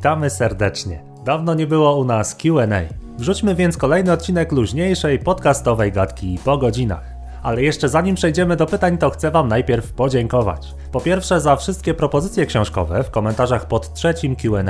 Witamy serdecznie. Dawno nie było u nas QA. Wrzućmy więc kolejny odcinek luźniejszej podcastowej gadki po godzinach. Ale jeszcze zanim przejdziemy do pytań, to chcę Wam najpierw podziękować. Po pierwsze za wszystkie propozycje książkowe w komentarzach pod trzecim QA.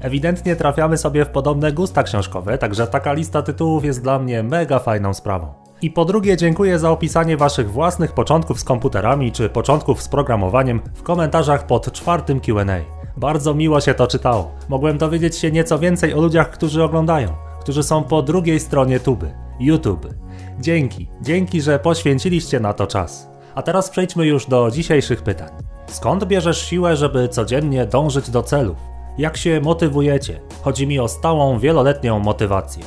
Ewidentnie trafiamy sobie w podobne gusta książkowe, także taka lista tytułów jest dla mnie mega fajną sprawą. I po drugie dziękuję za opisanie Waszych własnych początków z komputerami czy początków z programowaniem w komentarzach pod czwartym QA. Bardzo miło się to czytało. Mogłem dowiedzieć się nieco więcej o ludziach, którzy oglądają, którzy są po drugiej stronie tuby YouTube. Dzięki, dzięki, że poświęciliście na to czas. A teraz przejdźmy już do dzisiejszych pytań. Skąd bierzesz siłę, żeby codziennie dążyć do celów? Jak się motywujecie? Chodzi mi o stałą, wieloletnią motywację.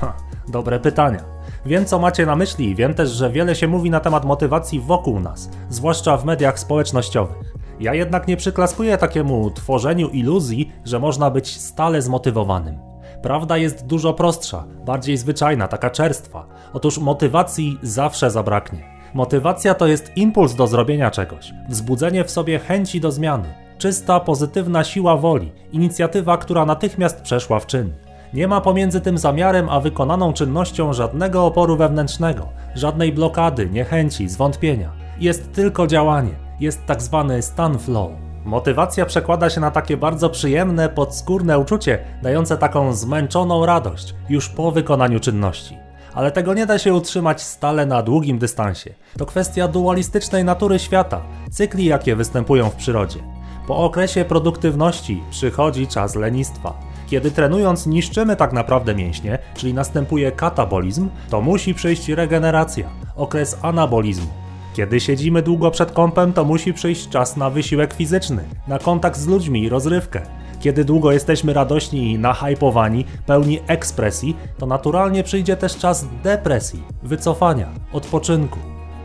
Ha, dobre pytania. Wiem, co macie na myśli wiem też, że wiele się mówi na temat motywacji wokół nas, zwłaszcza w mediach społecznościowych. Ja jednak nie przyklaskuję takiemu tworzeniu iluzji, że można być stale zmotywowanym. Prawda jest dużo prostsza, bardziej zwyczajna, taka czerstwa. Otóż motywacji zawsze zabraknie. Motywacja to jest impuls do zrobienia czegoś, wzbudzenie w sobie chęci do zmiany, czysta, pozytywna siła woli, inicjatywa, która natychmiast przeszła w czyn. Nie ma pomiędzy tym zamiarem a wykonaną czynnością żadnego oporu wewnętrznego, żadnej blokady, niechęci, zwątpienia. Jest tylko działanie, jest tak zwany stan flow. Motywacja przekłada się na takie bardzo przyjemne, podskórne uczucie, dające taką zmęczoną radość już po wykonaniu czynności. Ale tego nie da się utrzymać stale na długim dystansie. To kwestia dualistycznej natury świata, cykli jakie występują w przyrodzie. Po okresie produktywności przychodzi czas lenistwa. Kiedy trenując niszczymy tak naprawdę mięśnie, czyli następuje katabolizm, to musi przyjść regeneracja, okres anabolizmu. Kiedy siedzimy długo przed kąpem, to musi przyjść czas na wysiłek fizyczny, na kontakt z ludźmi i rozrywkę. Kiedy długo jesteśmy radośni i nahypowani, pełni ekspresji, to naturalnie przyjdzie też czas depresji, wycofania, odpoczynku.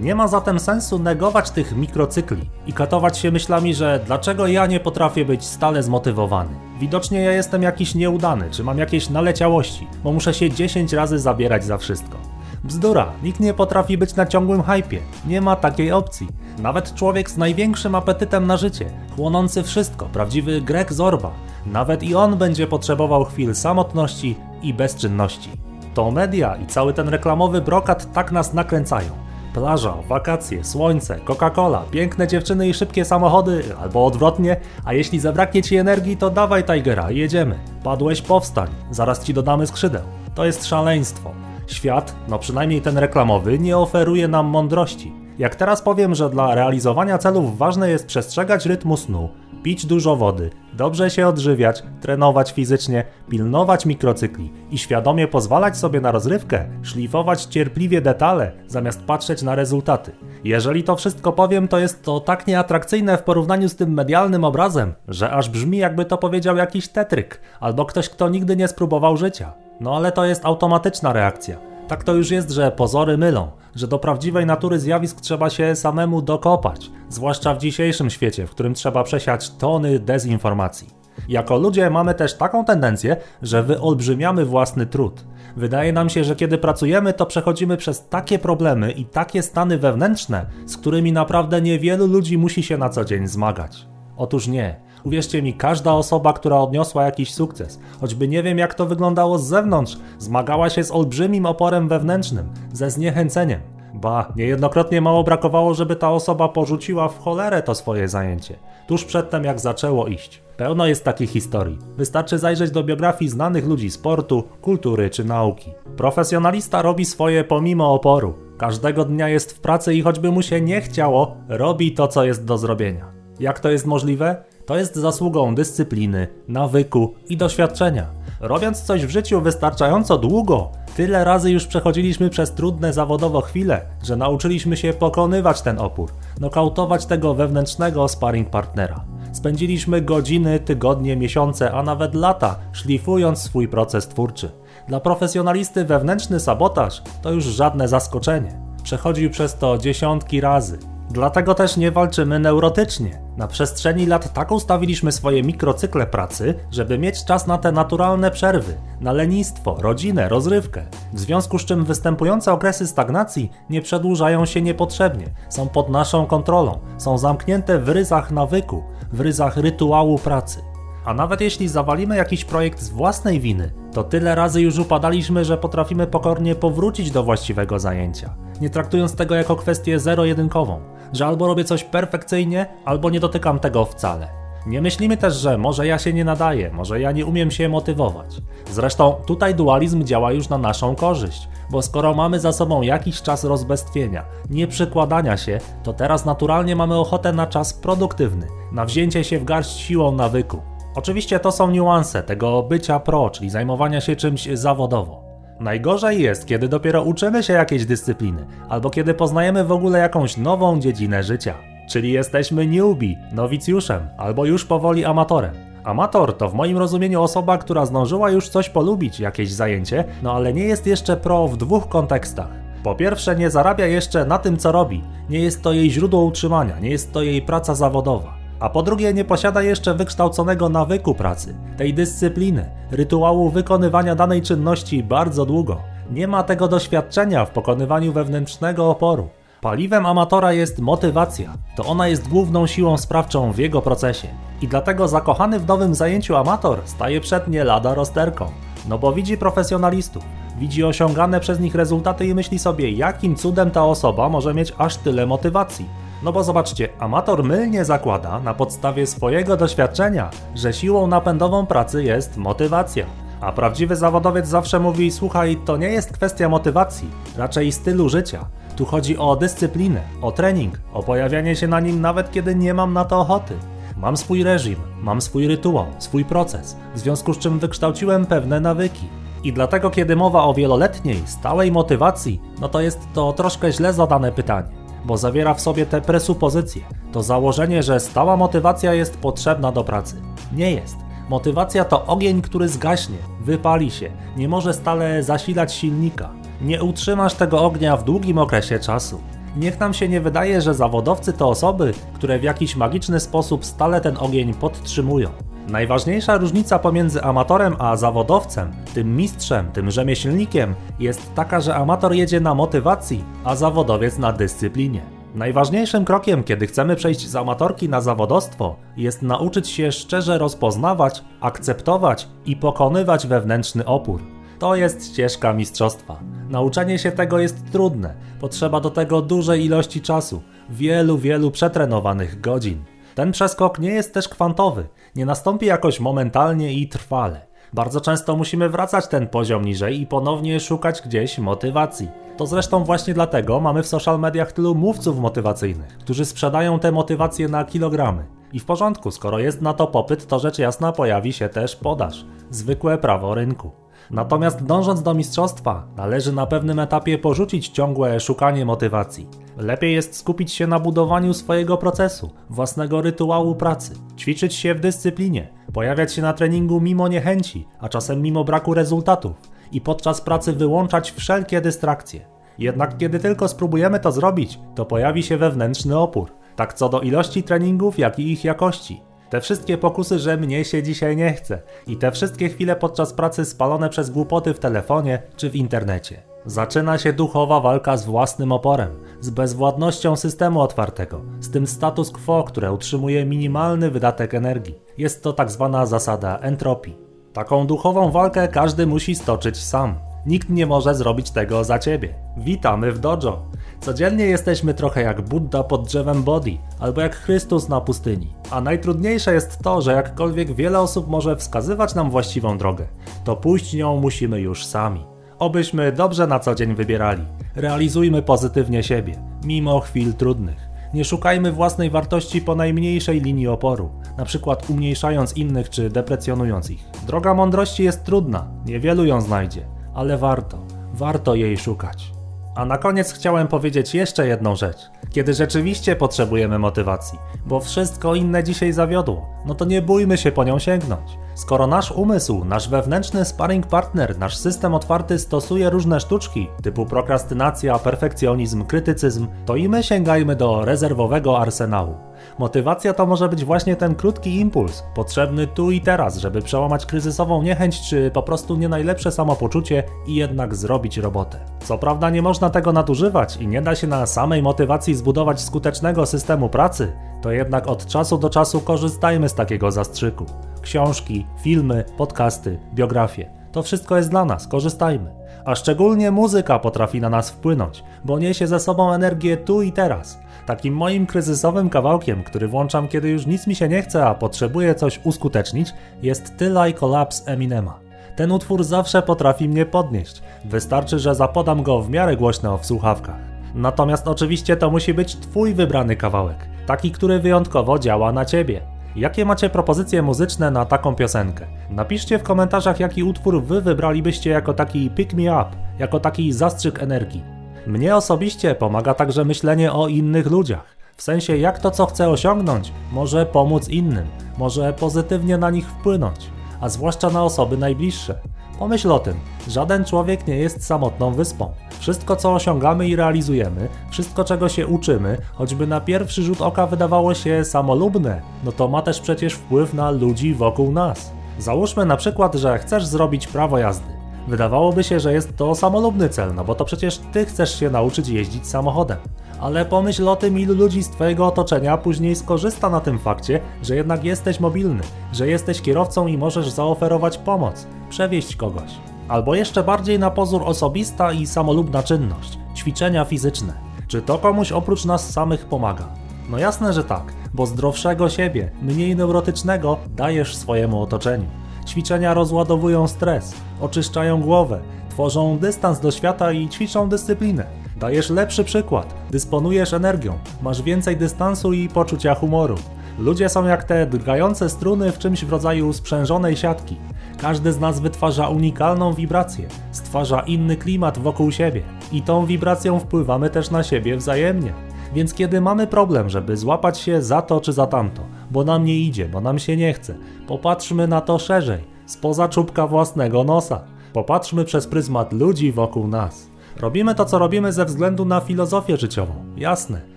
Nie ma zatem sensu negować tych mikrocykli i katować się myślami, że dlaczego ja nie potrafię być stale zmotywowany. Widocznie ja jestem jakiś nieudany, czy mam jakieś naleciałości, bo muszę się 10 razy zabierać za wszystko. Bzdura, nikt nie potrafi być na ciągłym hypie. Nie ma takiej opcji. Nawet człowiek z największym apetytem na życie, chłonący wszystko, prawdziwy Grek Zorba, nawet i on będzie potrzebował chwil samotności i bezczynności. To media i cały ten reklamowy brokat tak nas nakręcają. Plaża, wakacje, słońce, Coca-Cola, piękne dziewczyny i szybkie samochody, albo odwrotnie, a jeśli zabraknie ci energii, to dawaj Tigera, jedziemy. Padłeś, powstań, zaraz ci dodamy skrzydeł. To jest szaleństwo. Świat, no przynajmniej ten reklamowy, nie oferuje nam mądrości. Jak teraz powiem, że dla realizowania celów ważne jest przestrzegać rytmu snu, pić dużo wody, dobrze się odżywiać, trenować fizycznie, pilnować mikrocykli i świadomie pozwalać sobie na rozrywkę, szlifować cierpliwie detale, zamiast patrzeć na rezultaty. Jeżeli to wszystko powiem, to jest to tak nieatrakcyjne w porównaniu z tym medialnym obrazem, że aż brzmi jakby to powiedział jakiś tetryk, albo ktoś, kto nigdy nie spróbował życia. No ale to jest automatyczna reakcja. Tak to już jest, że pozory mylą, że do prawdziwej natury zjawisk trzeba się samemu dokopać, zwłaszcza w dzisiejszym świecie, w którym trzeba przesiać tony dezinformacji. Jako ludzie mamy też taką tendencję, że wyolbrzymiamy własny trud. Wydaje nam się, że kiedy pracujemy, to przechodzimy przez takie problemy i takie stany wewnętrzne, z którymi naprawdę niewielu ludzi musi się na co dzień zmagać. Otóż nie. Uwierzcie mi, każda osoba, która odniosła jakiś sukces, choćby nie wiem jak to wyglądało z zewnątrz, zmagała się z olbrzymim oporem wewnętrznym, ze zniechęceniem. Ba, niejednokrotnie mało brakowało, żeby ta osoba porzuciła w cholerę to swoje zajęcie, tuż przedtem jak zaczęło iść. Pełno jest takich historii. Wystarczy zajrzeć do biografii znanych ludzi sportu, kultury czy nauki. Profesjonalista robi swoje pomimo oporu. Każdego dnia jest w pracy i choćby mu się nie chciało, robi to, co jest do zrobienia. Jak to jest możliwe? To jest zasługą dyscypliny, nawyku i doświadczenia. Robiąc coś w życiu wystarczająco długo, tyle razy już przechodziliśmy przez trudne zawodowo chwile, że nauczyliśmy się pokonywać ten opór, nokautować tego wewnętrznego sparring partnera. Spędziliśmy godziny, tygodnie, miesiące, a nawet lata szlifując swój proces twórczy. Dla profesjonalisty wewnętrzny sabotaż to już żadne zaskoczenie. Przechodził przez to dziesiątki razy, Dlatego też nie walczymy neurotycznie. Na przestrzeni lat tak ustawiliśmy swoje mikrocykle pracy, żeby mieć czas na te naturalne przerwy, na lenistwo, rodzinę, rozrywkę. W związku z czym występujące okresy stagnacji nie przedłużają się niepotrzebnie, są pod naszą kontrolą, są zamknięte w ryzach nawyku, w ryzach rytuału pracy. A nawet jeśli zawalimy jakiś projekt z własnej winy, to tyle razy już upadaliśmy, że potrafimy pokornie powrócić do właściwego zajęcia, nie traktując tego jako kwestię zero-jedynkową, że albo robię coś perfekcyjnie, albo nie dotykam tego wcale. Nie myślimy też, że może ja się nie nadaję, może ja nie umiem się motywować. Zresztą tutaj dualizm działa już na naszą korzyść, bo skoro mamy za sobą jakiś czas rozbestwienia, nie przykładania się, to teraz naturalnie mamy ochotę na czas produktywny, na wzięcie się w garść siłą nawyku. Oczywiście to są niuanse tego bycia pro, czyli zajmowania się czymś zawodowo. Najgorzej jest, kiedy dopiero uczymy się jakiejś dyscypliny, albo kiedy poznajemy w ogóle jakąś nową dziedzinę życia. Czyli jesteśmy newbie, nowicjuszem, albo już powoli amatorem. Amator to w moim rozumieniu osoba, która zdążyła już coś polubić, jakieś zajęcie, no ale nie jest jeszcze pro w dwóch kontekstach. Po pierwsze, nie zarabia jeszcze na tym, co robi, nie jest to jej źródło utrzymania, nie jest to jej praca zawodowa. A po drugie, nie posiada jeszcze wykształconego nawyku pracy, tej dyscypliny, rytuału wykonywania danej czynności bardzo długo. Nie ma tego doświadczenia w pokonywaniu wewnętrznego oporu. Paliwem amatora jest motywacja. To ona jest główną siłą sprawczą w jego procesie. I dlatego zakochany w nowym zajęciu amator staje przed nie lada rozterką. No bo widzi profesjonalistów, widzi osiągane przez nich rezultaty i myśli sobie, jakim cudem ta osoba może mieć aż tyle motywacji. No bo zobaczcie, amator mylnie zakłada na podstawie swojego doświadczenia, że siłą napędową pracy jest motywacja. A prawdziwy zawodowiec zawsze mówi: Słuchaj, to nie jest kwestia motywacji, raczej stylu życia. Tu chodzi o dyscyplinę, o trening, o pojawianie się na nim nawet kiedy nie mam na to ochoty. Mam swój reżim, mam swój rytuał, swój proces, w związku z czym wykształciłem pewne nawyki. I dlatego, kiedy mowa o wieloletniej, stałej motywacji, no to jest to troszkę źle zadane pytanie, bo zawiera w sobie te presupozycje, to założenie, że stała motywacja jest potrzebna do pracy. Nie jest. Motywacja to ogień, który zgaśnie, wypali się, nie może stale zasilać silnika. Nie utrzymasz tego ognia w długim okresie czasu. Niech nam się nie wydaje, że zawodowcy to osoby, które w jakiś magiczny sposób stale ten ogień podtrzymują. Najważniejsza różnica pomiędzy amatorem a zawodowcem, tym mistrzem, tym rzemieślnikiem, jest taka, że amator jedzie na motywacji, a zawodowiec na dyscyplinie. Najważniejszym krokiem, kiedy chcemy przejść z amatorki na zawodostwo, jest nauczyć się szczerze rozpoznawać, akceptować i pokonywać wewnętrzny opór. To jest ścieżka mistrzostwa. Nauczenie się tego jest trudne, potrzeba do tego dużej ilości czasu, wielu, wielu przetrenowanych godzin. Ten przeskok nie jest też kwantowy, nie nastąpi jakoś momentalnie i trwale. Bardzo często musimy wracać ten poziom niżej i ponownie szukać gdzieś motywacji. To zresztą właśnie dlatego mamy w social mediach tylu mówców motywacyjnych, którzy sprzedają te motywacje na kilogramy. I w porządku, skoro jest na to popyt, to rzecz jasna pojawi się też podaż. Zwykłe prawo rynku. Natomiast dążąc do mistrzostwa, należy na pewnym etapie porzucić ciągłe szukanie motywacji. Lepiej jest skupić się na budowaniu swojego procesu, własnego rytuału pracy, ćwiczyć się w dyscyplinie, pojawiać się na treningu mimo niechęci, a czasem mimo braku rezultatów i podczas pracy wyłączać wszelkie dystrakcje. Jednak kiedy tylko spróbujemy to zrobić, to pojawi się wewnętrzny opór, tak co do ilości treningów, jak i ich jakości. Te wszystkie pokusy, że mnie się dzisiaj nie chce i te wszystkie chwile podczas pracy spalone przez głupoty w telefonie czy w internecie. Zaczyna się duchowa walka z własnym oporem, z bezwładnością systemu otwartego, z tym status quo, które utrzymuje minimalny wydatek energii. Jest to tak zwana zasada entropii. Taką duchową walkę każdy musi stoczyć sam. Nikt nie może zrobić tego za ciebie. Witamy w dojo. Codziennie jesteśmy trochę jak Buddha pod drzewem Bodhi, albo jak Chrystus na pustyni. A najtrudniejsze jest to, że jakkolwiek wiele osób może wskazywać nam właściwą drogę, to pójść nią musimy już sami. Obyśmy dobrze na co dzień wybierali. Realizujmy pozytywnie siebie, mimo chwil trudnych. Nie szukajmy własnej wartości po najmniejszej linii oporu, na przykład umniejszając innych czy deprecjonując ich. Droga mądrości jest trudna, niewielu ją znajdzie, ale warto, warto jej szukać. A na koniec chciałem powiedzieć jeszcze jedną rzecz. Kiedy rzeczywiście potrzebujemy motywacji, bo wszystko inne dzisiaj zawiodło, no to nie bójmy się po nią sięgnąć. Skoro nasz umysł, nasz wewnętrzny sparring partner, nasz system otwarty stosuje różne sztuczki, typu prokrastynacja, perfekcjonizm, krytycyzm, to i my sięgajmy do rezerwowego arsenału. Motywacja to może być właśnie ten krótki impuls, potrzebny tu i teraz, żeby przełamać kryzysową niechęć czy po prostu nie najlepsze samopoczucie i jednak zrobić robotę. Co prawda nie można tego nadużywać i nie da się na samej motywacji zbudować skutecznego systemu pracy, to jednak od czasu do czasu korzystajmy z takiego zastrzyku. Książki, filmy, podcasty, biografie. To wszystko jest dla nas, korzystajmy. A szczególnie muzyka potrafi na nas wpłynąć, bo niesie ze sobą energię tu i teraz. Takim moim kryzysowym kawałkiem, który włączam kiedy już nic mi się nie chce, a potrzebuję coś uskutecznić, jest I Collapse Eminema. Ten utwór zawsze potrafi mnie podnieść. Wystarczy, że zapodam go w miarę głośno w słuchawkach. Natomiast oczywiście to musi być Twój wybrany kawałek, taki, który wyjątkowo działa na Ciebie. Jakie macie propozycje muzyczne na taką piosenkę? Napiszcie w komentarzach, jaki utwór Wy wybralibyście jako taki pick me up, jako taki zastrzyk energii. Mnie osobiście pomaga także myślenie o innych ludziach. W sensie, jak to, co chcę osiągnąć, może pomóc innym, może pozytywnie na nich wpłynąć, a zwłaszcza na osoby najbliższe. Pomyśl o tym, żaden człowiek nie jest samotną wyspą. Wszystko, co osiągamy i realizujemy, wszystko, czego się uczymy, choćby na pierwszy rzut oka wydawało się samolubne, no to ma też przecież wpływ na ludzi wokół nas. Załóżmy na przykład, że chcesz zrobić prawo jazdy. Wydawałoby się, że jest to samolubny cel, no bo to przecież ty chcesz się nauczyć jeździć samochodem. Ale pomyśl o tym, ilu ludzi z twojego otoczenia później skorzysta na tym fakcie, że jednak jesteś mobilny, że jesteś kierowcą i możesz zaoferować pomoc, przewieźć kogoś. Albo jeszcze bardziej na pozór osobista i samolubna czynność ćwiczenia fizyczne. Czy to komuś oprócz nas samych pomaga? No jasne, że tak, bo zdrowszego siebie, mniej neurotycznego dajesz swojemu otoczeniu. Ćwiczenia rozładowują stres, oczyszczają głowę, tworzą dystans do świata i ćwiczą dyscyplinę. Dajesz lepszy przykład, dysponujesz energią, masz więcej dystansu i poczucia humoru. Ludzie są jak te drgające struny w czymś w rodzaju sprzężonej siatki. Każdy z nas wytwarza unikalną wibrację, stwarza inny klimat wokół siebie i tą wibracją wpływamy też na siebie wzajemnie. Więc kiedy mamy problem, żeby złapać się za to czy za tamto, bo nam nie idzie, bo nam się nie chce, popatrzmy na to szerzej, spoza czubka własnego nosa. Popatrzmy przez pryzmat ludzi wokół nas. Robimy to, co robimy ze względu na filozofię życiową, jasne,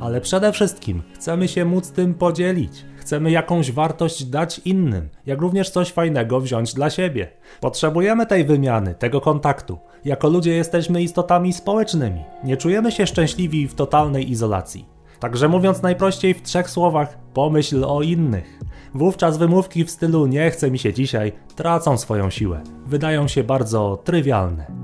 ale przede wszystkim chcemy się móc tym podzielić. Chcemy jakąś wartość dać innym, jak również coś fajnego wziąć dla siebie. Potrzebujemy tej wymiany, tego kontaktu. Jako ludzie jesteśmy istotami społecznymi. Nie czujemy się szczęśliwi w totalnej izolacji. Także mówiąc najprościej w trzech słowach, pomyśl o innych. Wówczas wymówki w stylu nie chce mi się dzisiaj tracą swoją siłę. Wydają się bardzo trywialne.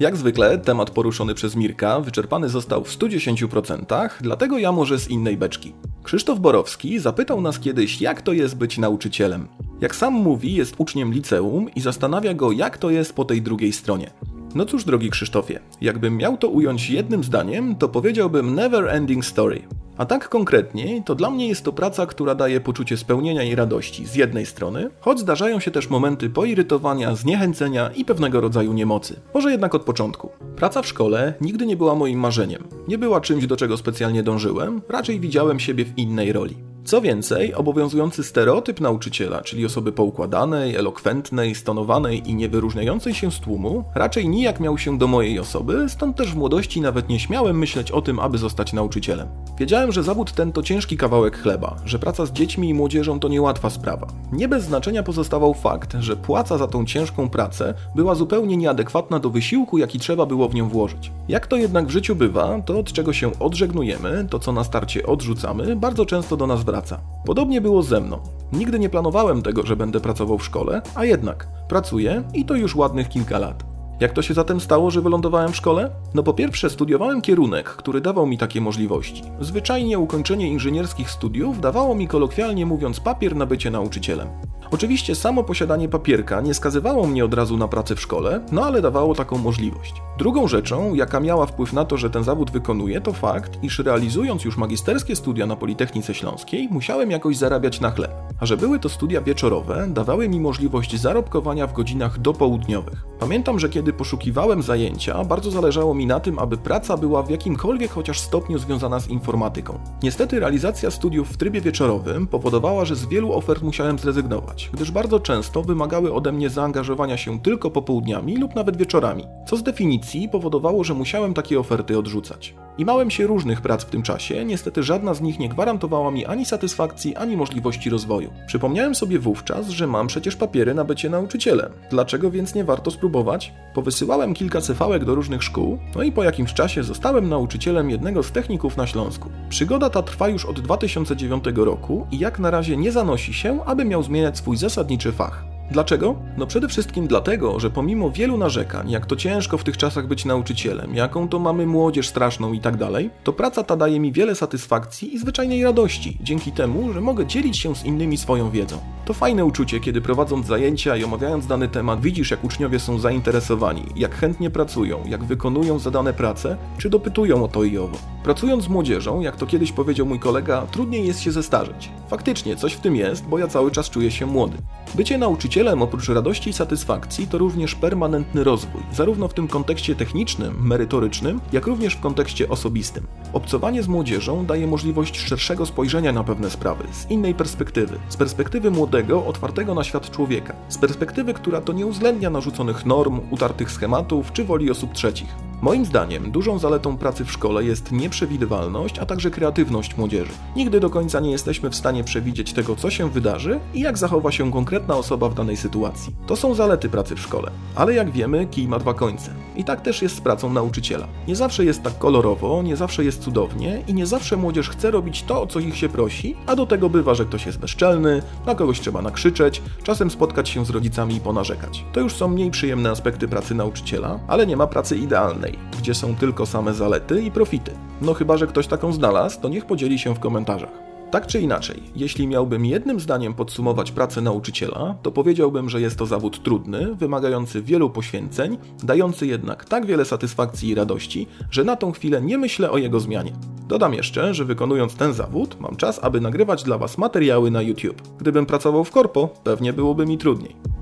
Jak zwykle, temat poruszony przez Mirka wyczerpany został w 110%, dlatego ja może z innej beczki. Krzysztof Borowski zapytał nas kiedyś, jak to jest być nauczycielem. Jak sam mówi, jest uczniem liceum i zastanawia go, jak to jest po tej drugiej stronie. No cóż, drogi Krzysztofie, jakbym miał to ująć jednym zdaniem, to powiedziałbym never ending story. A tak konkretniej, to dla mnie jest to praca, która daje poczucie spełnienia i radości z jednej strony, choć zdarzają się też momenty poirytowania, zniechęcenia i pewnego rodzaju niemocy. Może jednak od początku. Praca w szkole nigdy nie była moim marzeniem. Nie była czymś, do czego specjalnie dążyłem, raczej widziałem siebie w innej roli. Co więcej, obowiązujący stereotyp nauczyciela, czyli osoby poukładanej, elokwentnej, stonowanej i niewyróżniającej się z tłumu, raczej nijak miał się do mojej osoby, stąd też w młodości nawet nie śmiałem myśleć o tym, aby zostać nauczycielem. Wiedziałem, że zawód ten to ciężki kawałek chleba, że praca z dziećmi i młodzieżą to niełatwa sprawa. Nie bez znaczenia pozostawał fakt, że płaca za tą ciężką pracę była zupełnie nieadekwatna do wysiłku, jaki trzeba było w nią włożyć. Jak to jednak w życiu bywa, to od czego się odżegnujemy, to co na starcie odrzucamy, bardzo często do nas wraca praca. Podobnie było ze mną. Nigdy nie planowałem tego, że będę pracował w szkole, a jednak pracuję i to już ładnych kilka lat. Jak to się zatem stało, że wylądowałem w szkole? No po pierwsze studiowałem kierunek, który dawał mi takie możliwości. Zwyczajnie ukończenie inżynierskich studiów dawało mi kolokwialnie mówiąc papier na bycie nauczycielem. Oczywiście samo posiadanie papierka nie skazywało mnie od razu na pracę w szkole, no ale dawało taką możliwość. Drugą rzeczą, jaka miała wpływ na to, że ten zawód wykonuję, to fakt, iż realizując już magisterskie studia na Politechnice Śląskiej, musiałem jakoś zarabiać na chleb. A że były to studia wieczorowe, dawały mi możliwość zarobkowania w godzinach dopołudniowych. Pamiętam, że kiedy poszukiwałem zajęcia, bardzo zależało mi na tym, aby praca była w jakimkolwiek chociaż stopniu związana z informatyką. Niestety realizacja studiów w trybie wieczorowym powodowała, że z wielu ofert musiałem zrezygnować gdyż bardzo często wymagały ode mnie zaangażowania się tylko popołudniami lub nawet wieczorami, co z definicji powodowało, że musiałem takie oferty odrzucać. I małem się różnych prac w tym czasie, niestety żadna z nich nie gwarantowała mi ani satysfakcji, ani możliwości rozwoju. Przypomniałem sobie wówczas, że mam przecież papiery na bycie nauczycielem. Dlaczego więc nie warto spróbować? Powysyłałem kilka cefałek do różnych szkół, no i po jakimś czasie zostałem nauczycielem jednego z techników na Śląsku. Przygoda ta trwa już od 2009 roku i jak na razie nie zanosi się, aby miał zmieniać swój zasadniczy fach. Dlaczego? No przede wszystkim dlatego, że pomimo wielu narzekań, jak to ciężko w tych czasach być nauczycielem, jaką to mamy młodzież straszną i tak dalej, to praca ta daje mi wiele satysfakcji i zwyczajnej radości, dzięki temu, że mogę dzielić się z innymi swoją wiedzą. To fajne uczucie, kiedy prowadząc zajęcia i omawiając dany temat, widzisz jak uczniowie są zainteresowani, jak chętnie pracują, jak wykonują zadane prace, czy dopytują o to i owo. Pracując z młodzieżą, jak to kiedyś powiedział mój kolega, trudniej jest się zestarzeć. Faktycznie, coś w tym jest, bo ja cały czas czuję się młody. Bycie nauczycielem oprócz radości i satysfakcji to również permanentny rozwój, zarówno w tym kontekście technicznym, merytorycznym, jak również w kontekście osobistym. Obcowanie z młodzieżą daje możliwość szerszego spojrzenia na pewne sprawy, z innej perspektywy, z perspektywy młodego, otwartego na świat człowieka, z perspektywy, która to nie uwzględnia narzuconych norm, utartych schematów czy woli osób trzecich. Moim zdaniem dużą zaletą pracy w szkole jest nieprzewidywalność, a także kreatywność młodzieży. Nigdy do końca nie jesteśmy w stanie przewidzieć tego, co się wydarzy i jak zachowa się konkretna osoba w danej sytuacji. To są zalety pracy w szkole. Ale jak wiemy, kij ma dwa końce. I tak też jest z pracą nauczyciela. Nie zawsze jest tak kolorowo, nie zawsze jest cudownie i nie zawsze młodzież chce robić to, o co ich się prosi, a do tego bywa, że ktoś jest bezczelny, na kogoś trzeba nakrzyczeć, czasem spotkać się z rodzicami i ponarzekać. To już są mniej przyjemne aspekty pracy nauczyciela, ale nie ma pracy idealnej gdzie są tylko same zalety i profity. No chyba, że ktoś taką znalazł, to niech podzieli się w komentarzach. Tak czy inaczej, jeśli miałbym jednym zdaniem podsumować pracę nauczyciela, to powiedziałbym, że jest to zawód trudny, wymagający wielu poświęceń, dający jednak tak wiele satysfakcji i radości, że na tą chwilę nie myślę o jego zmianie. Dodam jeszcze, że wykonując ten zawód, mam czas, aby nagrywać dla Was materiały na YouTube. Gdybym pracował w korpo, pewnie byłoby mi trudniej.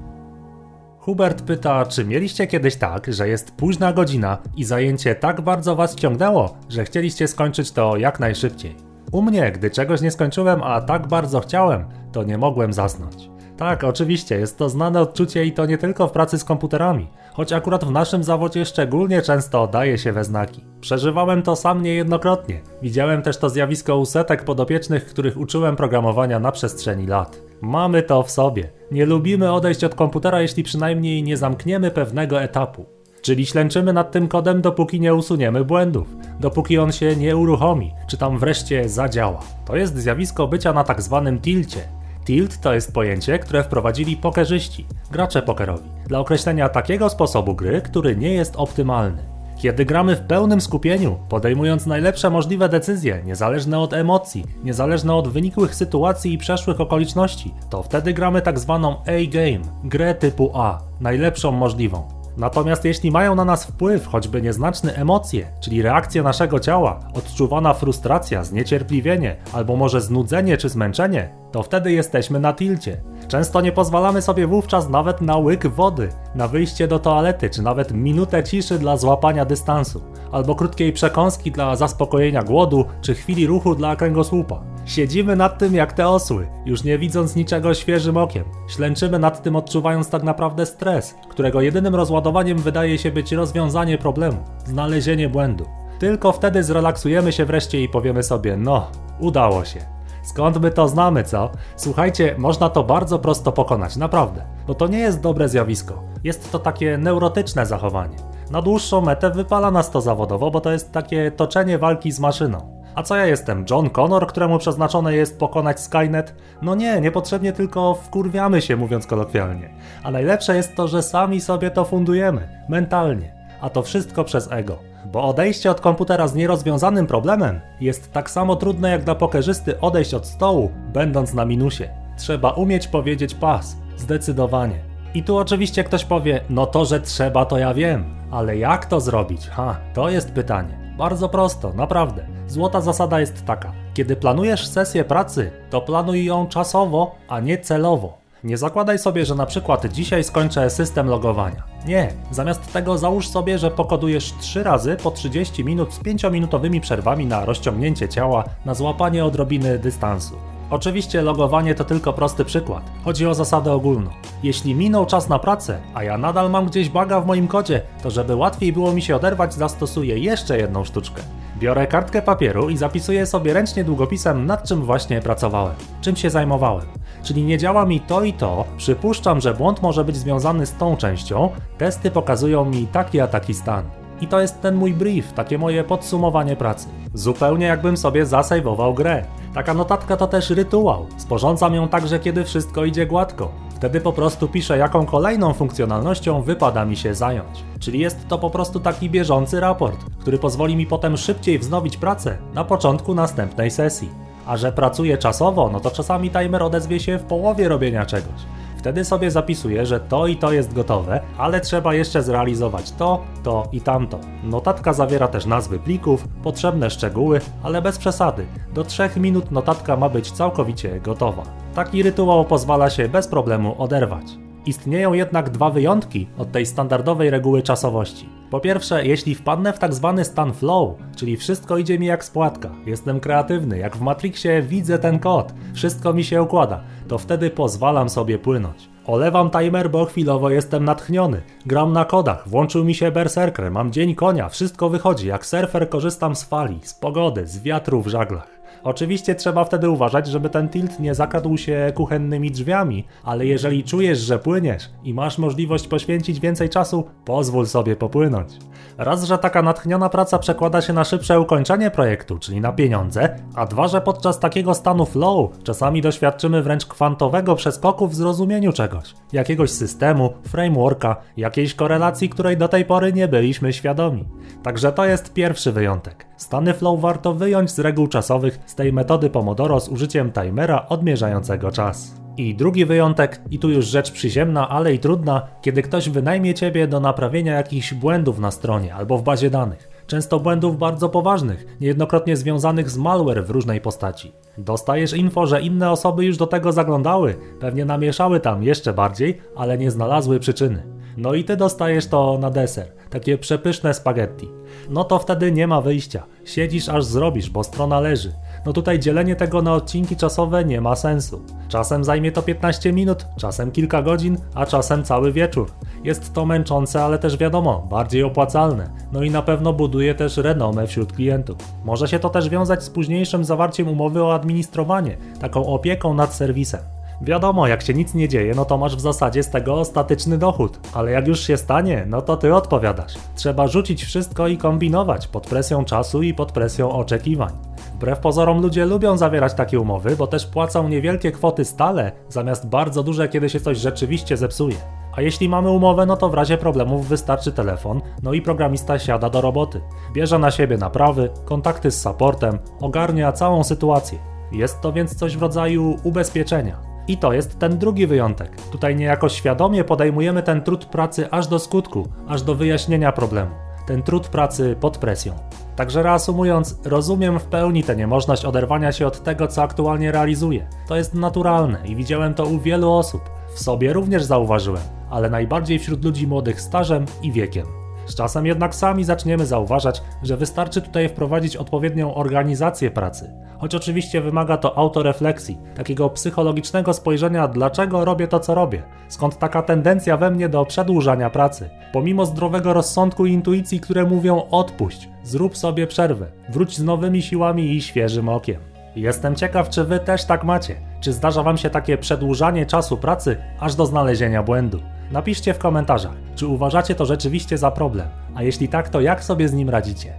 Hubert pyta, czy mieliście kiedyś tak, że jest późna godzina i zajęcie tak bardzo was ciągnęło, że chcieliście skończyć to jak najszybciej. U mnie, gdy czegoś nie skończyłem, a tak bardzo chciałem, to nie mogłem zasnąć. Tak, oczywiście, jest to znane odczucie i to nie tylko w pracy z komputerami, choć akurat w naszym zawodzie szczególnie często daje się we znaki. Przeżywałem to sam niejednokrotnie. Widziałem też to zjawisko u setek podopiecznych, których uczyłem programowania na przestrzeni lat. Mamy to w sobie. Nie lubimy odejść od komputera, jeśli przynajmniej nie zamkniemy pewnego etapu. Czyli ślęczymy nad tym kodem, dopóki nie usuniemy błędów, dopóki on się nie uruchomi, czy tam wreszcie zadziała. To jest zjawisko bycia na tak zwanym tilcie. Tilt to jest pojęcie, które wprowadzili pokerzyści, gracze pokerowi, dla określenia takiego sposobu gry, który nie jest optymalny. Kiedy gramy w pełnym skupieniu, podejmując najlepsze możliwe decyzje, niezależne od emocji, niezależne od wynikłych sytuacji i przeszłych okoliczności, to wtedy gramy tak zwaną A-game, grę typu A, najlepszą możliwą. Natomiast jeśli mają na nas wpływ choćby nieznaczne emocje, czyli reakcje naszego ciała, odczuwana frustracja, zniecierpliwienie, albo może znudzenie czy zmęczenie, to wtedy jesteśmy na tilcie. Często nie pozwalamy sobie wówczas nawet na łyk wody, na wyjście do toalety, czy nawet minutę ciszy dla złapania dystansu, albo krótkiej przekąski dla zaspokojenia głodu, czy chwili ruchu dla kręgosłupa. Siedzimy nad tym jak te osły, już nie widząc niczego świeżym okiem. Ślęczymy nad tym odczuwając tak naprawdę stres, którego jedynym rozładowaniem wydaje się być rozwiązanie problemu, znalezienie błędu. Tylko wtedy zrelaksujemy się wreszcie i powiemy sobie, no, udało się. Skąd my to znamy, co? Słuchajcie, można to bardzo prosto pokonać, naprawdę. Bo to nie jest dobre zjawisko. Jest to takie neurotyczne zachowanie. Na dłuższą metę wypala nas to zawodowo, bo to jest takie toczenie walki z maszyną. A co ja jestem? John Connor, któremu przeznaczone jest pokonać Skynet? No nie, niepotrzebnie tylko wkurwiamy się, mówiąc kolokwialnie. A najlepsze jest to, że sami sobie to fundujemy, mentalnie. A to wszystko przez ego. Bo odejście od komputera z nierozwiązanym problemem jest tak samo trudne jak dla pokerzysty odejść od stołu, będąc na minusie. Trzeba umieć powiedzieć pas, zdecydowanie. I tu oczywiście ktoś powie, no to, że trzeba, to ja wiem, ale jak to zrobić? Ha, to jest pytanie. Bardzo prosto, naprawdę. Złota zasada jest taka: kiedy planujesz sesję pracy, to planuj ją czasowo, a nie celowo. Nie zakładaj sobie, że na przykład dzisiaj skończę system logowania. Nie, zamiast tego załóż sobie, że pokodujesz 3 razy po 30 minut z 5-minutowymi przerwami na rozciągnięcie ciała, na złapanie odrobiny dystansu. Oczywiście logowanie to tylko prosty przykład. Chodzi o zasadę ogólną. Jeśli minął czas na pracę, a ja nadal mam gdzieś baga w moim kodzie, to żeby łatwiej było mi się oderwać, zastosuję jeszcze jedną sztuczkę. Biorę kartkę papieru i zapisuję sobie ręcznie długopisem, nad czym właśnie pracowałem, czym się zajmowałem. Czyli nie działa mi to i to, przypuszczam, że błąd może być związany z tą częścią, testy pokazują mi taki a taki stan. I to jest ten mój brief, takie moje podsumowanie pracy. Zupełnie jakbym sobie zasejwował grę. Taka notatka to też rytuał. Sporządzam ją także, kiedy wszystko idzie gładko. Wtedy po prostu piszę, jaką kolejną funkcjonalnością wypada mi się zająć. Czyli jest to po prostu taki bieżący raport, który pozwoli mi potem szybciej wznowić pracę na początku następnej sesji. A że pracuję czasowo, no to czasami timer odezwie się w połowie robienia czegoś. Wtedy sobie zapisuję, że to i to jest gotowe, ale trzeba jeszcze zrealizować to, to i tamto. Notatka zawiera też nazwy plików, potrzebne szczegóły, ale bez przesady. Do 3 minut notatka ma być całkowicie gotowa. Taki rytuał pozwala się bez problemu oderwać. Istnieją jednak dwa wyjątki od tej standardowej reguły czasowości. Po pierwsze, jeśli wpadnę w tak zwany stan flow, czyli wszystko idzie mi jak spłatka, jestem kreatywny, jak w Matrixie widzę ten kod, wszystko mi się układa, to wtedy pozwalam sobie płynąć. Olewam timer, bo chwilowo jestem natchniony. Gram na kodach, włączył mi się berserker, mam dzień konia, wszystko wychodzi. Jak surfer korzystam z fali, z pogody, z wiatru w żaglach. Oczywiście trzeba wtedy uważać, żeby ten tilt nie zakradł się kuchennymi drzwiami, ale jeżeli czujesz, że płyniesz i masz możliwość poświęcić więcej czasu, pozwól sobie popłynąć. Raz, że taka natchniona praca przekłada się na szybsze ukończenie projektu, czyli na pieniądze, a dwa, że podczas takiego stanu flow czasami doświadczymy wręcz kwantowego przeskoku w zrozumieniu czegoś, jakiegoś systemu, frameworka, jakiejś korelacji, której do tej pory nie byliśmy świadomi. Także to jest pierwszy wyjątek. Stany flow warto wyjąć z reguł czasowych z tej metody Pomodoro z użyciem timera odmierzającego czas. I drugi wyjątek, i tu już rzecz przyziemna, ale i trudna, kiedy ktoś wynajmie ciebie do naprawienia jakichś błędów na stronie albo w bazie danych. Często błędów bardzo poważnych, niejednokrotnie związanych z malware w różnej postaci. Dostajesz info, że inne osoby już do tego zaglądały, pewnie namieszały tam jeszcze bardziej, ale nie znalazły przyczyny. No i ty dostajesz to na deser, takie przepyszne spaghetti. No to wtedy nie ma wyjścia. Siedzisz aż zrobisz, bo strona leży. No tutaj dzielenie tego na odcinki czasowe nie ma sensu. Czasem zajmie to 15 minut, czasem kilka godzin, a czasem cały wieczór. Jest to męczące, ale też wiadomo, bardziej opłacalne. No i na pewno buduje też renomę wśród klientów. Może się to też wiązać z późniejszym zawarciem umowy o administrowanie, taką opieką nad serwisem. Wiadomo, jak się nic nie dzieje, no to masz w zasadzie z tego ostateczny dochód, ale jak już się stanie, no to ty odpowiadasz. Trzeba rzucić wszystko i kombinować pod presją czasu i pod presją oczekiwań. Wbrew pozorom ludzie lubią zawierać takie umowy, bo też płacą niewielkie kwoty stale, zamiast bardzo duże, kiedy się coś rzeczywiście zepsuje. A jeśli mamy umowę, no to w razie problemów wystarczy telefon, no i programista siada do roboty. Bierze na siebie naprawy, kontakty z supportem, ogarnia całą sytuację. Jest to więc coś w rodzaju ubezpieczenia. I to jest ten drugi wyjątek. Tutaj niejako świadomie podejmujemy ten trud pracy aż do skutku, aż do wyjaśnienia problemu. Ten trud pracy pod presją. Także reasumując, rozumiem w pełni tę niemożność oderwania się od tego, co aktualnie realizuję. To jest naturalne i widziałem to u wielu osób. W sobie również zauważyłem, ale najbardziej wśród ludzi młodych stażem i wiekiem. Z czasem jednak sami zaczniemy zauważać, że wystarczy tutaj wprowadzić odpowiednią organizację pracy, choć oczywiście wymaga to autorefleksji, takiego psychologicznego spojrzenia, dlaczego robię to, co robię, skąd taka tendencja we mnie do przedłużania pracy, pomimo zdrowego rozsądku i intuicji, które mówią odpuść, zrób sobie przerwę, wróć z nowymi siłami i świeżym okiem. Jestem ciekaw, czy wy też tak macie. Czy zdarza wam się takie przedłużanie czasu pracy aż do znalezienia błędu? Napiszcie w komentarzach, czy uważacie to rzeczywiście za problem, a jeśli tak, to jak sobie z nim radzicie.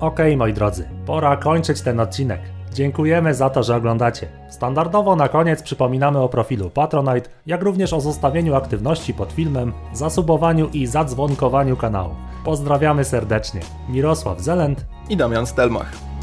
Ok, moi drodzy, pora kończyć ten odcinek. Dziękujemy za to, że oglądacie. Standardowo na koniec przypominamy o profilu Patronite, jak również o zostawieniu aktywności pod filmem, zasubowaniu i zadzwonkowaniu kanału. Pozdrawiamy serdecznie. Mirosław Zelend i Damian Stelmach.